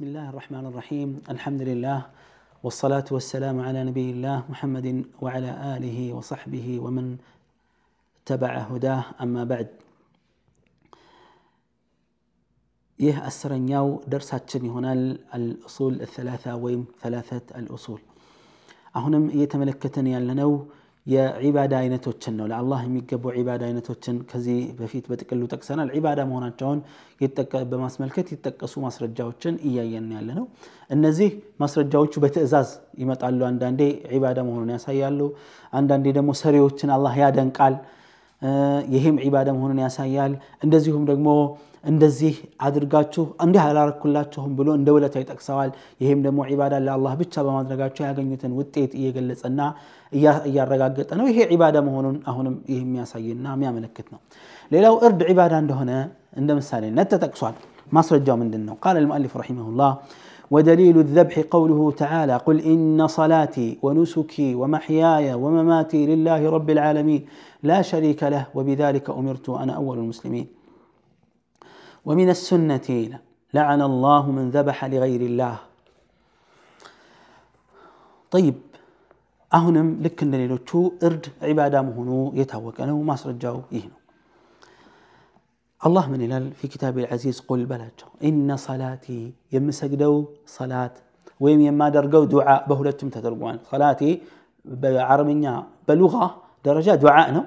بسم الله الرحمن الرحيم الحمد لله والصلاة والسلام على نبي الله محمد وعلى آله وصحبه ومن تبع هداه أما بعد ይህ አስረኛው ደርሳችን ይሆናል አልኡሱል ሰላሳ ወይም ሰላሰት አልኡሱል አሁንም እየተመለከተን ያለነው የዒባዳ አይነቶችን ነው። ለአላህ የሚገቡ ዒባዳ አይነቶችን ከዚህ በፊት በጥቅሉ ጠቅሰናል። ዒባዳ መሆናቸውን በማስመልከት የተጠቀሱ ማስረጃዎችን እያየን ያለ ነው እነዚህ ማስረጃዎቹ በትእዛዝ ይመጣሉ። አንዳንዴ ዒባዳ መሆኑን ያሳያሉ። አንዳንዴ ደግሞ ሰሪዎችን አላህ ያደንቃል። ይህም ዒባዳ መሆኑን ያሳያል። እንደዚሁም ደግሞ እንደዚህ አድርጋችሁ እንዲህ አላረኩላችሁም ብሎ እንደ ውለታ ይጠቅሰዋል ይህም ደግሞ ዒባዳ ለአላህ ብቻ በማድረጋቸው ያገኙትን ውጤት እየገለጸና እያረጋገጠ ነው ይሄ ዒባዳ መሆኑን አሁንም ይህ የሚያሳይና የሚያመለክት ነው ሌላው እርድ ዒባዳ እንደሆነ እንደ ምሳሌነት ተጠቅሷል ማስረጃው ምንድን ነው ቃል المؤلف رحمه الله ودليل الذبح قوله تعالى قل إن صلاتي ونسكي ومحياي ومماتي لله رب العالمين لا شريك له وبذلك أمرت أنا أول المسلمين ومن السنة لعن الله من ذبح لغير الله طيب አሁንም ልክ እንደ ሌሎቹ እርድ ዒባዳ መሆኑ የታወቀ ነው ማስረጃው ይህ ነው አላህ ምን ይላል ፊ ኪታብ ልዓዚዝ ቁል በላቸው ኢነ ሰላቲ የምሰግደው ሰላት ወይም የማደርገው ዱዓ በሁለቱም ተደርጓል ሰላቴ በዓረብኛ በሉጋ ደረጃ ዱዓ ነው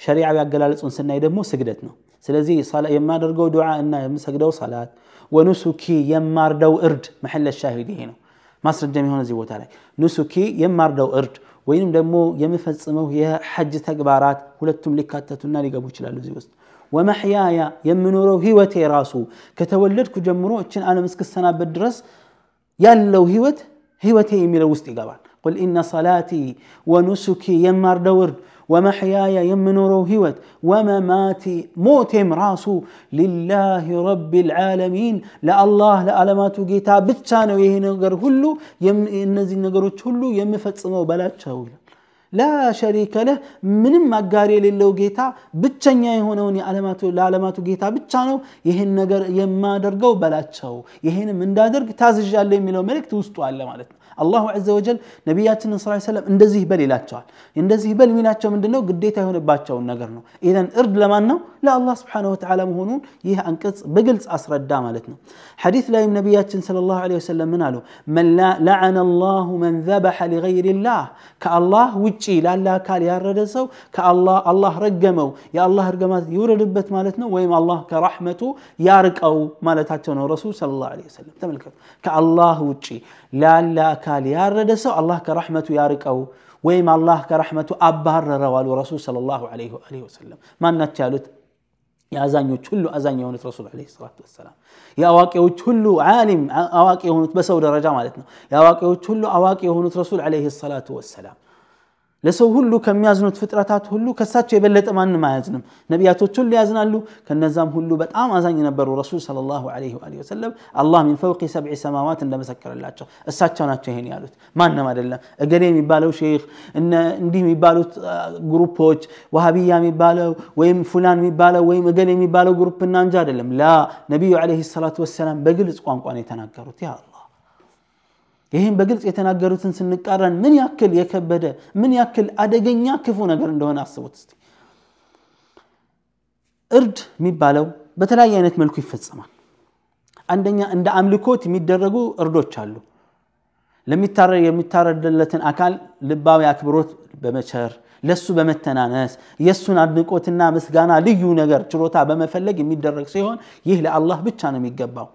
ሸሪዓዊ አገላለጹን ስናይ ደግሞ ስግደት ነው ስለዚህ የማደርገው ዱዓ እና የምሰግደው ሰላት ወኑሱኪ የማርደው እርድ መሐለ ሻሂድ ይሄ ነው ማስረጃ የሚሆነ እዚህ ቦታ ላይ ኑሱኪ የማርደው እርድ ወይንም ደግሞ የምፈጽመው የሐጅ ተግባራት ሁለቱም ሊካተቱና ሊገቡ ይችላሉ እዚህ ውስጥ ወመሕያያ የምኖረው ህይወቴ ራሱ ከተወለድኩ ጀምሮ እችን ዓለም እስክሰናበት ድረስ ያለው ህይወት ህይወቴ የሚለው ውስጥ ይገባል ቁል ኢነ ሰላቲ ወኑሱኪ የማርደው እርድ ወመሕያያ የምኖረው ህይወት ወመማቴ ሞቴም ራሱ ሊላህ ረቢል ዓለሚን ለአላህ ለዓለማቱ ጌታ ብቻ ነው። ይሄ ነገር ሁሉ እነዚህ ነገሮች ሁሉ የምፈጽመው በላቸው ላ ሸሪከ ለህ ምንም አጋሪ የሌለው ጌታ ብቸኛ የሆነውን ለዓለማቱ ጌታ ብቻ ነው ይህን ነገር የማደርገው በላቸው። ይህንም እንዳደርግ ታዝዣለ የሚለው መልእክት ውስጡ አለ ማለት ነው። አላሁ ዘ ወጀል ነቢያችንን ስ ሰለም እንደዚህ በል ይላቸዋል እንደዚህ በል የሚላቸው ምንድነው ግዴታ የሆነባቸውን ነገር ነው ኢዘን እርድ ለማን ነው ለአላህ ስብሓን ወተዓላ መሆኑን ይህ አንቀጽ በግልጽ አስረዳ ማለት ነው ሐዲት ላይም ነቢያችን ስለ ላሁ ለ ወሰለም ምን አሉ መን ለዐነ ላሁ መን ዘበሐ ሊገይር ላህ ከአላህ ውጪ ላለ አካል ያረደ ሰው ከአላህ ረገመው የአላህ እርገማት ይውረድበት ማለት ነው ወይም አላህ ከራሕመቱ ያርቀው ማለታቸው ነው ረሱል ስለ ላሁ ለ ወሰለም ተመልከቱ ከአላህ ውጪ ላለ አካል ያረደ ሰው አላህ ከራሕመቱ ያርቀው ወይም አላህ ከራሕመቱ አባረረው አሉ ረሱል ስለ ላሁ ለ ወሰለም ማናቸው ያሉት የአዛኞች ሁሉ አዛኝ የሆኑት ረሱል ለ ሰላት ወሰላም የአዋቂዎች ሁሉ ዓሊም አዋቂ የሆኑት በሰው ደረጃ ማለት ነው የአዋቂዎች ሁሉ አዋቂ የሆኑት ረሱል ለ ሰላቱ ወሰላም ለሰው ሁሉ ከሚያዝኑት ፍጥረታት ሁሉ ከሳቸው የበለጠ ማንም አያዝንም። ነቢያቶች ሁሉ ያዝናሉ። ከነዛም ሁሉ በጣም አዛኝ ነበሩ ረሱል ስለ ላሁ ወሰለም አላህ ሚን ፈውቂ ሰብዒ ሰማዋት እንደመሰከረላቸው እሳቸው ናቸው ይሄን ያሉት። ማንም አይደለም። እገሌ የሚባለው ሼክ እንዲህ የሚባሉት ግሩፖች ዋሃብያ የሚባለው ወይም ፉላን የሚባለው ወይም እገሌ የሚባለው ግሩፕና እንጂ አይደለም። ላ ነቢዩ ለ ሰላቱ ወሰላም በግልጽ ቋንቋ ነው የተናገሩት። ያ ይህም በግልጽ የተናገሩትን ስንቃረን ምን ያክል የከበደ ምን ያክል አደገኛ ክፉ ነገር እንደሆነ አስቡት እስቲ። እርድ የሚባለው በተለያየ አይነት መልኩ ይፈጸማል። አንደኛ እንደ አምልኮት የሚደረጉ እርዶች አሉ። የሚታረድለትን አካል ልባዊ አክብሮት በመቸር ለሱ በመተናነስ የእሱን አድንቆትና ምስጋና ልዩ ነገር ችሎታ በመፈለግ የሚደረግ ሲሆን ይህ ለአላህ ብቻ ነው የሚገባው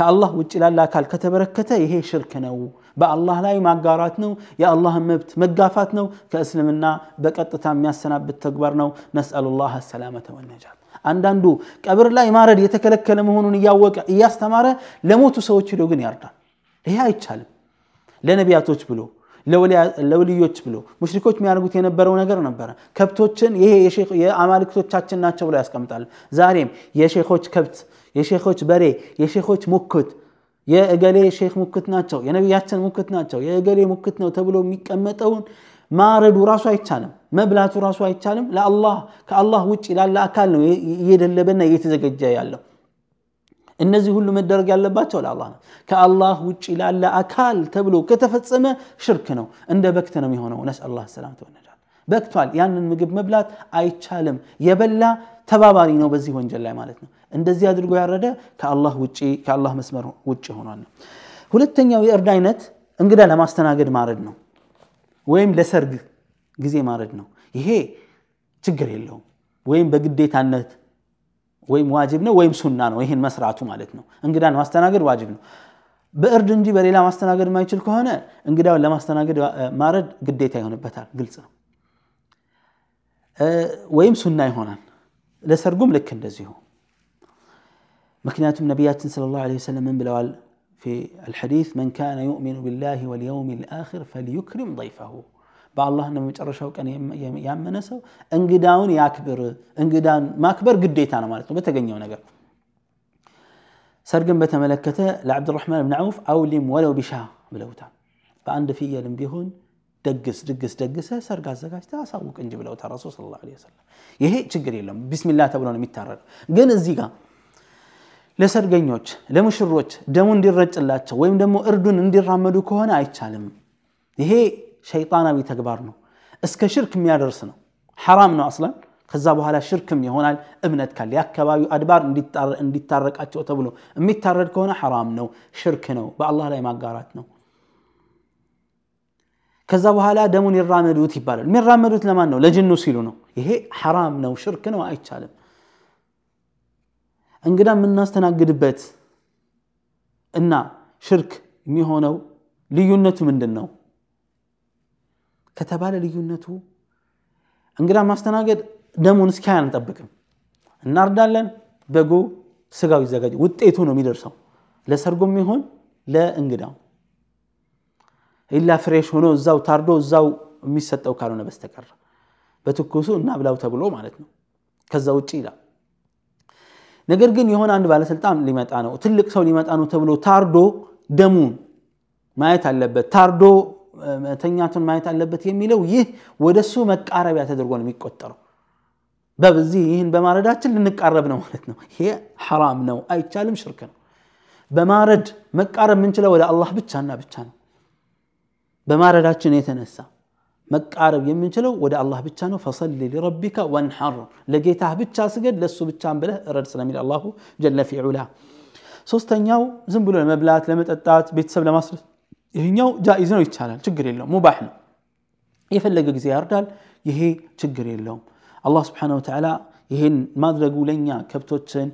ከአላህ ውጭ ላለ አካል ከተበረከተ ይሄ ሽርክ ነው። በአላህ ላይ ማጋራት ነው። የአላህን መብት መጋፋት ነው። ከእስልምና በቀጥታ የሚያሰናብት ተግባር ነው። ነስአሉ ላህ ሰላመተ ወነጃት አንዳንዱ ቀብር ላይ ማረድ የተከለከለ መሆኑን እያወቀ እያስተማረ ለሞቱ ሰዎች ሄዶ ግን ያርዳል። ይሄ አይቻልም። ለነቢያቶች ብሎ ለውልዮች ብሎ ሙሽሪኮች የሚያደርጉት የነበረው ነገር ነበረ። ከብቶችን ይሄ የአማልክቶቻችን ናቸው ብሎ ያስቀምጣል። ዛሬም የሼኮች ከብት የሼኮች በሬ የሼኮች ሙክት የእገሌ ሼክ ሙክት ናቸው የነቢያችን ሙክት ናቸው የእገሌ ሙክት ነው ተብሎ የሚቀመጠውን ማረዱ ራሱ አይቻልም መብላቱ ራሱ አይቻልም ለአላህ ከአላህ ውጭ ላለ አካል ነው እየደለበና እየተዘገጀ ያለው እነዚህ ሁሉ መደረግ ያለባቸው ለአላህ ነው። ከአላህ ውጭ ላለ አካል ተብሎ ከተፈጸመ ሽርክ ነው፣ እንደ በክት ነው የሚሆነው። ነስአል ላህ ሰላመተ ወነጃት። በክቷል። ያንን ምግብ መብላት አይቻልም። የበላ ተባባሪ ነው በዚህ ወንጀል ላይ ማለት ነው። እንደዚህ አድርጎ ያረደ ከአላህ ውጭ ከአላህ መስመር ውጭ ሆኗል ነው። ሁለተኛው የእርድ አይነት እንግዳ ለማስተናገድ ማረድ ነው፣ ወይም ለሰርግ ጊዜ ማረድ ነው። ይሄ ችግር የለውም። ወይም በግዴታነት ወይም ዋጅብ ነው ወይም ሱና ነው። ይህን መስራቱ ማለት ነው። እንግዳን ማስተናገድ ዋጅብ ነው በእርድ እንጂ በሌላ ማስተናገድ የማይችል ከሆነ እንግዳውን ለማስተናገድ ማረድ ግዴታ ይሆንበታል። ግልጽ ነው። ወይም ሱና ይሆናል። ለሰርጉም ልክ እንደዚሁ። ምክንያቱም ነቢያችን ለ ላሁ ወሰለም ምን ብለዋል? في الحديث من كان يؤمن بالله واليوم الآخر فليكرم ضيفه بالله بأ نمو شوك كان يامنسو انقداون يكبر انقدان ما كبر قديت أنا مالتو بتقنيو نقر سرقن بتملكته لعبد الرحمن بن عوف أولم ولو بشاه بلوتا فأند في يلم ደግስ ድግስ ደግሰ ሰርግ አዘጋጅተ አሳውቅ እንጂ ብለውታል ረሱል ይሄ ችግር የለም ቢስሚላህ ተብሎ ነው የሚታረደው። ግን እዚህ ጋር ለሰርገኞች ለሙሽሮች ደሙ እንዲረጭላቸው ወይም ደግሞ እርዱን እንዲራመዱ ከሆነ አይቻልም። ይሄ ሸይጣናዊ ተግባር ነው። እስከ ሽርክ የሚያደርስ ነው። ሐራም ነው አስላን። ከዛ በኋላ ሽርክም ይሆናል። እምነት ካለ የአካባቢው አድባር እንዲታረቃቸው ተብሎ የሚታረድ ከሆነ ሐራም ነው፣ ሽርክ ነው፣ በአላህ ላይ ማጋራት ነው። ከዛ በኋላ ደሙን ይራመዱት ይባላል። የሚራመዱት ለማን ነው? ለጅኑ ሲሉ ነው። ይሄ ሐራም ነው፣ ሽርክ ነው፣ አይቻልም። እንግዳ የምናስተናግድበት እና ሽርክ የሚሆነው ልዩነቱ ምንድን ነው ከተባለ ልዩነቱ እንግዳ ማስተናገድ ደሙን እስኪያ አንጠብቅም፣ እናርዳለን። በጉ ስጋው ይዘጋጅ፣ ውጤቱ ነው የሚደርሰው ለሰርጉም ይሆን ለእንግዳው ኢላ ፍሬሽ ሆኖ እዛው ታርዶ እዛው የሚሰጠው ካልሆነ በስተቀር በትኩሱ እናብላው ተብሎ ማለት ነው። ከዛ ውጭ ይላል። ነገር ግን የሆነ አንድ ባለስልጣን ሊመጣ ነው፣ ትልቅ ሰው ሊመጣ ነው ተብሎ ታርዶ ደሙን ማየት አለበት፣ ታርዶ መተኛቱን ማየት አለበት የሚለው ይህ ወደሱ መቃረቢያ ተደርጎ ነው የሚቆጠረው። በዚህ ይህን በማረዳችን ልንቃረብ ነው ማለት ነው። ይሄ ሐራም ነው፣ አይቻልም፣ ሽርክ ነው። በማረድ መቃረብ የምንችለው ወደ አላህ ብቻና ብቻ ነው። በማረዳችን የተነሳ መቃረብ የምንችለው ወደ አላህ ብቻ ነው። ፈሰሊ ሊረቢካ ወንሐር ለጌታህ ብቻ ስገድ ለእሱ ብቻን ብለህ እረድ ስለሚል አላሁ ጀለ ፊ ዑላ። ሶስተኛው ዝም ብሎ ለመብላት ለመጠጣት፣ ቤተሰብ ለማስረት ይህኛው ጃኢዝ ነው፣ ይቻላል፣ ችግር የለውም፣ ሙባሕ ነው። የፈለገ ጊዜ ያርዳል። ይሄ ችግር የለውም። አላህ ስብሓነሁ ወተዓላ ይህን ማድረጉ ለእኛ ከብቶችን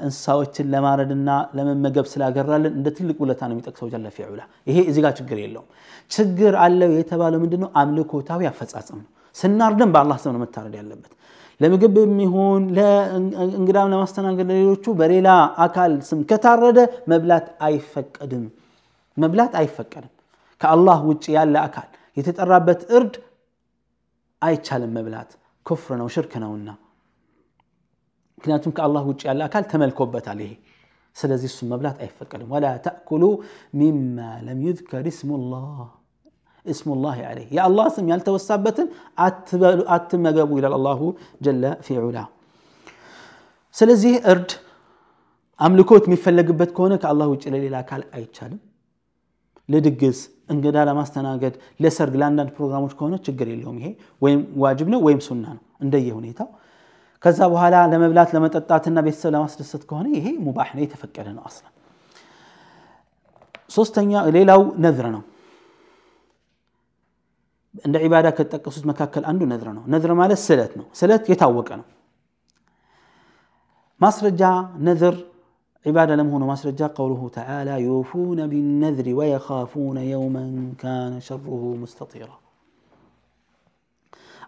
እንስሳዎችን ለማረድና ለመመገብ ስላገራልን እንደ ትልቅ ውለታ ነው የሚጠቅሰው ጀለ ፊ ዑላ። ይሄ እዚህ ጋር ችግር የለውም። ችግር አለው የተባለው ምንድነው? አምልኮታዊ አፈጻጸም ነው። ስናርድም በአላህ ስም ነው መታረድ ያለበት። ለምግብ የሚሆን ለእንግዳም ለማስተናገድ ለሌሎቹ በሌላ አካል ስም ከታረደ መብላት አይፈቀድም። መብላት አይፈቀድም። ከአላህ ውጭ ያለ አካል የተጠራበት እርድ አይቻልም መብላት፣ ኩፍር ነው፣ ሽርክ ነውና ምክንያቱም ከአላህ ውጭ ያለ አካል ተመልኮበታል ይሄ። ስለዚህ እሱም መብላት አይፈቀድም። ወላ ተእኩሉ ሚማ ለም ዩዝከር እስሙላህ ዐለይህ የአላህ ስም ያልተወሳበትን አትመገቡ ይላል አላሁ ጀለ ፊ ዑላ። ስለዚህ እርድ አምልኮት የሚፈለግበት ከሆነ ከአላህ ውጭ ለሌላ አካል አይቻልም። ለድግስ እንግዳ ለማስተናገድ ለሰርግ፣ ለአንዳንድ ፕሮግራሞች ከሆነ ችግር የለውም። ይሄ ወይም ዋጅብ ነው ወይም ሱና ነው እንደየ ሁኔታው ከዛ በኋላ ለመብላት ለመጠጣትና ቤተሰብ ለማስደሰት ከሆነ ይሄ ሙባሕ ነው፣ የተፈቀደ ነው አስለን። ሶስተኛ ሌላው ነዝር ነው። እንደ ዒባዳ ከተጠቀሱት መካከል አንዱ ነዝር ነው። ነዝር ማለት ስለት ነው። ስለት የታወቀ ነው። ማስረጃ ነዝር ዒባዳ ለመሆኑ ማስረጃ ቀውሉሁ ተዓላ ዩፉነ ቢነዝሪ ወየኻፉነ የውመን ካነ ሸሩሁ ሙስተጢራ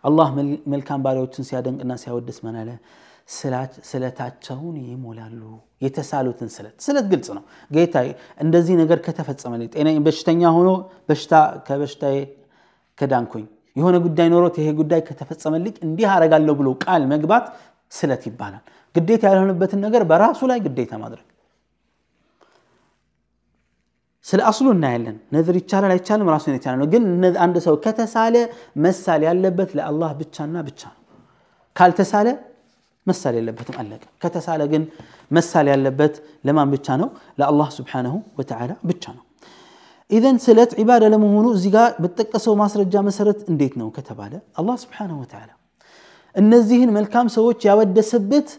አላህ መልካም ባሪያዎችን ሲያደንቅና ሲያወድስ ምን አለ? ስለታቸውን ይሞላሉ። የተሳሉትን ስለት ስለት ግልጽ ነው። ጌታ እንደዚህ ነገር ከተፈጸመልኝ ጤና በሽተኛ ሆኖ በሽታ ከበሽታዬ ከዳንኩኝ የሆነ ጉዳይ ኖሮት ይሄ ጉዳይ ከተፈጸመልኝ እንዲህ አረጋለሁ ብሎ ቃል መግባት ስለት ይባላል። ግዴታ ያልሆነበትን ነገር በራሱ ላይ ግዴታ ማድረግ ስለ አስሉ እናያለን። ነዝር ይቻላል አይቻልም ራሱን የቻለ ነው። ግን አንድ ሰው ከተሳለ መሳል ያለበት ለአላህ ብቻና ብቻ ነው። ካልተሳለ መሳል የለበትም አለቀ ከተሳለ ግን መሳል ያለበት ለማን ብቻ ነው ለአላህ ስብሓንሁ ወተዓላ ብቻ ነው ኢዘን ስለት ዒባዳ ለመሆኑ እዚህ ጋር በተጠቀሰው ማስረጃ መሰረት እንዴት ነው ከተባለ አላህ ስብሓንሁ ወተዓላ እነዚህን መልካም ሰዎች ያወደሰበት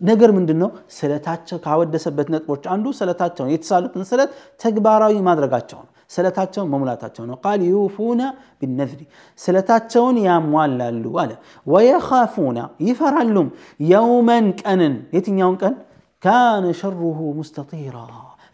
ነገር ምንድን ነው ስለታቸው ካወደሰበት ነጥቦች አንዱ ስለታቸውን የተሳሉትን ስለት ተግባራዊ ማድረጋቸው ነው። ስለታቸውን መሙላታቸው ነው። ቃል ዩፉነ ቢነዝሪ ስለታቸውን ያሟላሉ አለ። ወየኻፉነ ይፈራሉም። የውመን ቀንን የትኛውን ቀን? ካነ ሸሩሁ ሙስተጢራ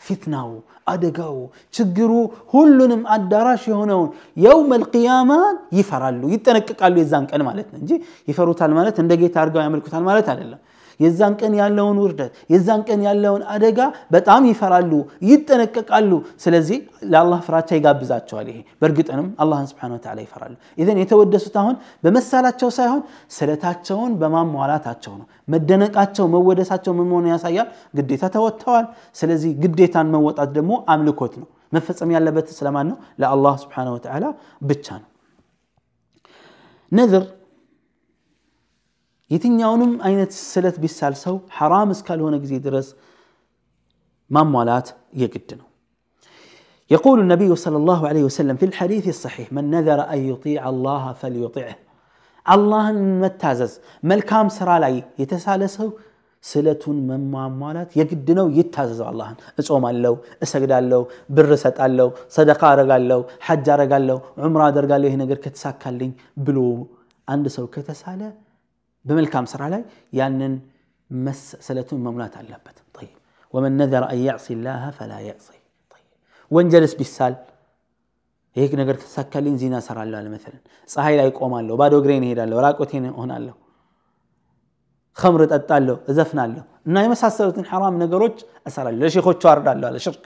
ፊትናው አደጋው ችግሩ ሁሉንም አዳራሽ የሆነውን የውም አልቅያማን ይፈራሉ ይጠነቅቃሉ የዛን ቀን ማለት ነው እንጂ ይፈሩታል ማለት እንደ ጌታ አድርገው ያመልኩታል ማለት አይደለም የዛን ቀን ያለውን ውርደት የዛን ቀን ያለውን አደጋ በጣም ይፈራሉ ይጠነቀቃሉ። ስለዚህ ለአላህ ፍራቻ ይጋብዛቸዋል ይሄ። በእርግጥንም አላህን ስብሓን ወተዓላ ይፈራሉ። ኢዘን የተወደሱት አሁን በመሳላቸው ሳይሆን ስለታቸውን በማሟላታቸው ነው። መደነቃቸው መወደሳቸው ምን መሆኑ ያሳያል? ግዴታ ተወጥተዋል። ስለዚህ ግዴታን መወጣት ደግሞ አምልኮት ነው። መፈጸም ያለበት ስለማን ነው? ለአላህ ስብሓን ወተዓላ ብቻ ነው። ነዝር የትኛውንም አይነት ስለት ቢሳል ሰው ሐራም እስካልሆነ ጊዜ ድረስ ማሟላት የግድ ነው يقول النبي صلى الله عليه وسلم في الحديث الصحيح من نذر أن يطيع الله فليطيعه አላህን መታዘዝ መልካም ስራ ላይ የተሳለ ሰው ስለቱን መሟሟላት የግድ ነው ይታዘዘው አላህን እጾማለሁ እሰግዳለሁ ብር እሰጣለሁ ሰደቃ አረጋለሁ ሐጅ አረጋለሁ ዑምራ አደርጋለሁ ይሄ ነገር ከተሳካልኝ ብሎ አንድ ሰው ከተሳለ በመልካም ስራ ላይ ያንን ስለቱን መሙላት አለበት طيب ومن نذر أن يعصي الله فلا يعصي طيب ወንጀልስ ቢሳል ይሄ ነገር ተሳካልኝ ዚና ሰራለሁ አለ መሰለን ፀሐይ ላይ ቆማለሁ ባዶ እግሬን እሄዳለሁ ራቆቴን እሆናለሁ ከምር እጠጣለሁ እዘፍናለሁ እና የመሳሰሉትን ሐራም ነገሮች እሰራለሁ ለሼኮቹ አርዳለሁ አለ ሽርክ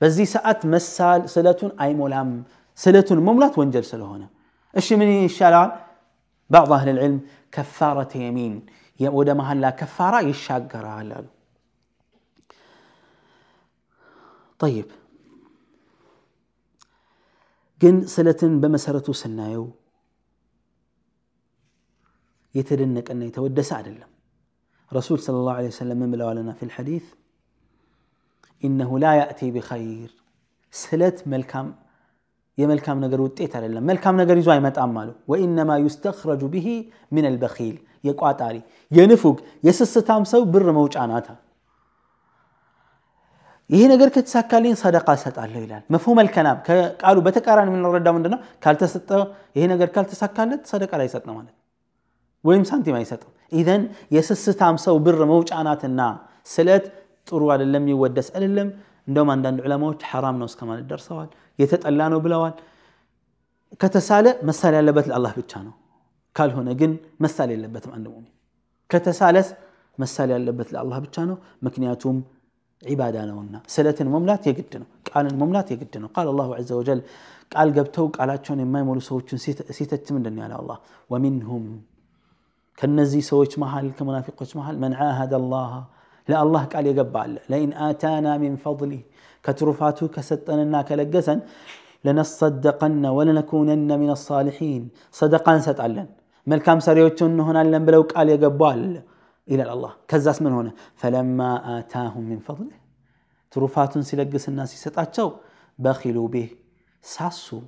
በዚህ ሰዓት መሳል ስለቱን አይሞላም ስለቱን መሙላት ወንጀል ስለሆነ እሺ ምን ይሻለዋል بعض أهل العلم كفارة يمين وده محل كفارة يشاقر على طيب ግን ስለትን በመሰረቱ ስናየው የተደነቀና የተወደሰ አይደለም ረሱል صلى الله عليه وسلم ምን ብለዋልና في الحديث إنه لا يأتي بخير ስለት መልካም የመልካም ነገር ውጤት አይደለም መልካም ነገር ይዞ አይመጣም አሉ ወኢነማ ዩስተኽረጁ ብሂ ምን አልበኺል የቋጣሪ የንፉግ የስስታም ሰው ብር መውጫ ናታ ይሄ ነገር ከተሳካልኝ ሰደቃ እሰጣለሁ ይላል መፍሁም አልከላም ከቃሉ በተቃራኒ የምንረዳው ምንድነው ካልተሰጠ ይሄ ነገር ካልተሳካለት ሰደቃ ላይ ይሰጥ ነው ማለት ወይም ሳንቲም አይሰጥም ኢዘን የስስታም ሰው ብር መውጫ ናትና ስለት ጥሩ አይደለም ይወደስ አይደለም እንደውም አንዳንድ ዑለማዎች ሐራም ነው እስከ ማለት ደርሰዋል يتتلانو بلوان كتسالة مسالة لبت الله بيتشانو قال هنا جن مسالة لبت من عندهم كتسالس مسالة لبت الله بيتشانو مكنياتهم عبادانا ونا سلة مملات يقدنا قال مملات يقدنا قال الله عز وجل قال قبتوك على تشون ما يمولو سوى تشون سيت من الدنيا على الله ومنهم كنزي سوى محل كمنافق محل من عاهد الله لا الله قال يقبع لئن آتانا من فضله كتروفاتو كستنا كلجسا لنصدقن ولنكونن من الصالحين. صدقا ستعلن. ملكام سريوتون هنا لن بلو قال يقبال إلى الله كزاس من هنا فلما آتاهم من فضله تروفات سلقس الناس ستأتشو بخلوا به ساسو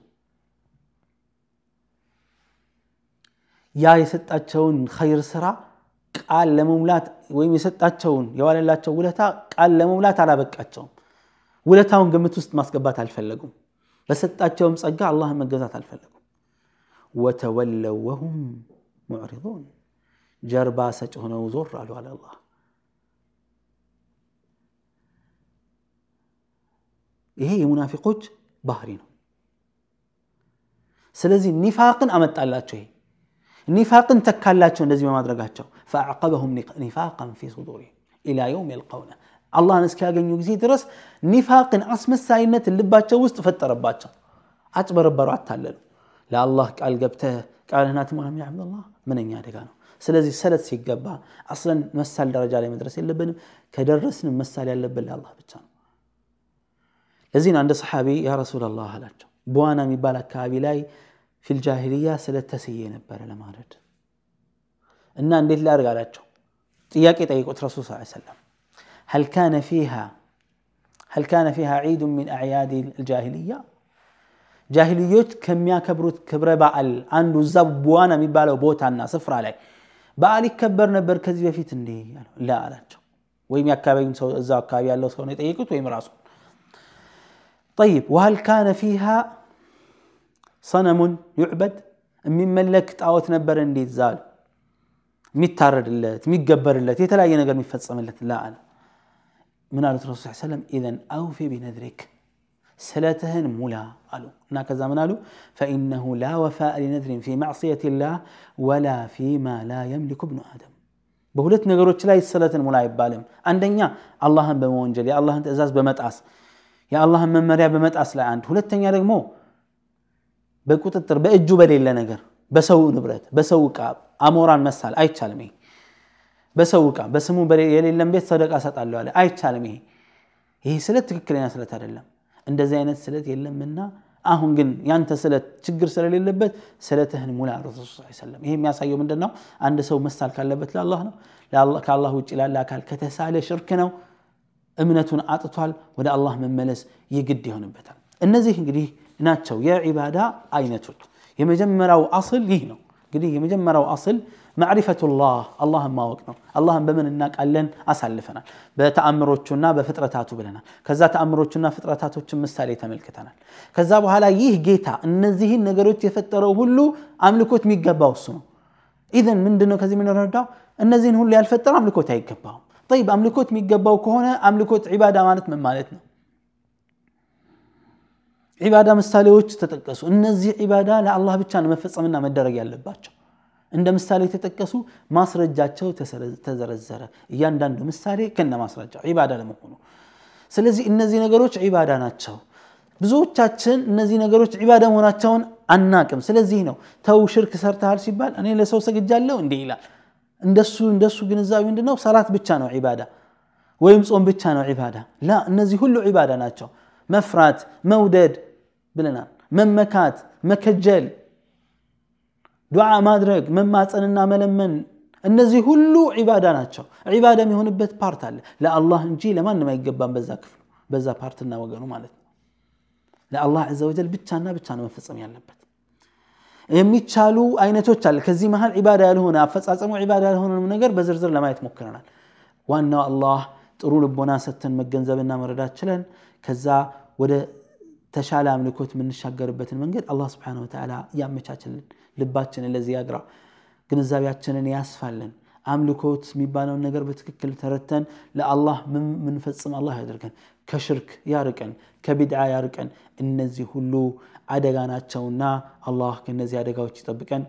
يا يستأتشون خير سرا قال لمملات ويم يستأتشون يوالي الله تشو قال لمملات على بك أتشون ولا تاون قمت وست ماسك بات الفلقم. لست أتشوم سجع الله على الفلقم. وتولوا وهم معرضون جربا سج هنا وزور على الله هي منافقوج بحرين سلزي نفاق أمت على شيء نفاق تكال لا شيء فأعقبهم نفاقا في صدورهم إلى يوم يلقونه አላህን እስኪያገኙ ጊዜ ድረስ ኒፋቅን አስመሳይነት ልባቸው ውስጥ ፈጠረባቸው አጭበረበሩ አታለሉ ለአላህ ቃል ገብተህ ቃልህን አትሞላም ያ አብደላህ ምንኛ አደጋ ነው ስለዚህ ሰለት ሲገባ አስለን መሳል ደረጃ ላይ መድረስ የለብንም ከደረስንም መሳል ያለብን ለአላህ ብቻ ነው ለዚህ ነው አንድ ሰሓቢ ያ ረሱላላህ አላቸው በዋና የሚባል አካባቢ ላይ ፊልጃሂልያ ስለት ተስዬ ነበረ ለማረድ እና እንዴት ላድርግ አላቸው ጥያቄ ጠይቁት ረሱል ስ ሰለም هل كان فيها هل كان فيها عيد من أعياد الجاهلية ጃሂልዮች ከሚያከብሩት ክብረ በዓል አንዱ እዛ ቡዋና የሚባለው ቦታና ስፍራ ላይ በዓል ይከበር ነበር ከዚህ በፊት እንዴ ላ አላቸው ወይም የአካባቢውን ሰው እዛው አካባቢ ያለው ሰው ነው የጠየቁት ወይም ራሱ طيب وهل كان فيها صنم يعبد የሚመለክ ጣዖት ነበር እንዴት ዛሉ የሚታረድለት የሚገበርለት የተለያየ ነገር የሚፈጸምለት ላ አለ ምን አሉት ረሱ ሰለም ኢዘን አውፊ ቢነድሪክ ስለትህን ሙላ አሉ እና ከዛ ምን አሉ ፈኢነሁ ላ ወፋእ ሊነድሪን ፊ ማዕስየት ላህ ወላ ፊማ ላ የምሊኩ ብኑ አደም በሁለት ነገሮች ላይ ስለትን ሙላ አይባልም አንደኛ አላህን በመወንጀል የአላህን ትእዛዝ በመጣስ የአላህን መመሪያ በመጣስ ላይ አንድ ሁለተኛ ደግሞ በቁጥጥር በእጁ በሌለ ነገር በሰው ንብረት በሰው እቃ አሞራን መሳል አይቻልም ይሄ በሰው እቃ በስሙ የሌለን ቤት ሰደቃ ሰጣለሁ አለ አይቻልም ይሄ ይሄ ስለት ትክክለኛ ስለት አይደለም እንደዚህ አይነት ስለት የለምና አሁን ግን ያንተ ስለት ችግር ስለሌለበት ስለትህን ሙላ ረሱል ስ ሰለም ይሄ የሚያሳየው ምንድን ነው አንድ ሰው መሳል ካለበት ለአላህ ነው ከአላህ ውጭ ላለ አካል ከተሳለ ሽርክ ነው እምነቱን አጥቷል ወደ አላህ መመለስ የግድ ይሆንበታል እነዚህ እንግዲህ ናቸው የዒባዳ አይነቶች የመጀመሪያው አስል ይህ ነው እንግዲህ የመጀመሪያው አስል ማዕሪፈቱላህ አላህን ማወቅ ነው አላህን በምን እናውቃለን አሳልፈናል በተአምሮቹና በፍጥረታቱ ብለናል ከዛ ተአምሮቹና ፍጥረታቶችን ምሳሌ ተመልክተናል ከዛ በኋላ ይህ ጌታ እነዚህን ነገሮች የፈጠረው ሁሉ አምልኮት የሚገባው እሱ ነው ኢዘን ምንድን ነው ከዚህ የምንረዳው እነዚህን ሁሉ ያልፈጠረ አምልኮት አይገባውም ጠይብ አምልኮት የሚገባው ከሆነ አምልኮት ዒባዳ ማለት ምን ማለት ነው ዒባዳ ምሳሌዎች ተጠቀሱ እነዚህ ዒባዳ ለአላህ ብቻ ነው መፈጸምና መደረግ ያለባቸው እንደ ምሳሌ የተጠቀሱ ማስረጃቸው ተዘረዘረ። እያንዳንዱ ምሳሌ ከነ ማስረጃው ዒባዳ ለመሆኑ። ስለዚህ እነዚህ ነገሮች ዒባዳ ናቸው። ብዙዎቻችን እነዚህ ነገሮች ዒባዳ መሆናቸውን አናቅም። ስለዚህ ነው ተው ሽርክ ሰርተሃል ሲባል እኔ ለሰው ሰግጃለሁ እንዲህ ይላል። እንደሱ እንደሱ ግንዛቤ ምንድነው? ሰላት ብቻ ነው ዒባዳ ወይም ጾም ብቻ ነው ዒባዳ። ላ እነዚህ ሁሉ ዒባዳ ናቸው። መፍራት መውደድ ብለናል። መመካት መከጀል ዱዓ ማድረግ መማፀንና መለመን እነዚህ ሁሉ ዒባዳ ናቸው። ዒባዳ የሚሆንበት ፓርት አለ። ለአላህ እንጂ ለማንም አይገባም በዛ ክፍሉ በዛ ፓርትና ወገኑ ማለት ነው። ለአላህ ዘ ወጀል ብቻና ብቻ ነው መፈጸም ያለበት። የሚቻሉ አይነቶች አለ። ከዚህ መሀል ዒባዳ ያልሆነ አፈጻጸሙ ዒባዳ ያልሆነ ነገር በዝርዝር ለማየት ሞክረናል። ዋናው አላህ ጥሩ ልቦና ሰተን መገንዘብና መረዳት ችለን ከዛ ወደ ተሻለ አምልኮት የምንሻገርበትን መንገድ አላህ ስብሓን ወተዓላ ያመቻችልን ልባችንን ለዚህ ያግራ። ግንዛቤያችንን ያስፋልን አምልኮት የሚባለውን ነገር በትክክል ተረተን ለአላህ ምንፈጽም አላህ ያደርገን? ከሽርክ ያርቀን ከቢድዓ ያርቀን። እነዚህ ሁሉ አደጋ ናቸውና አላህ ከእነዚህ አደጋዎች ይጠብቀን።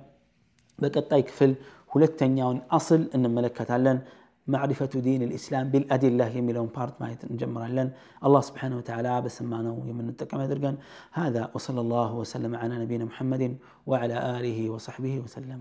በቀጣይ ክፍል ሁለተኛውን አስል እንመለከታለን معرفة دين الإسلام بالأدلة. يميلون بارت ما نجمرا الله سبحانه وتعالى بسمانه يمن التقم هذا وصلى الله وسلم على نبينا محمد وعلى آله وصحبه وسلم.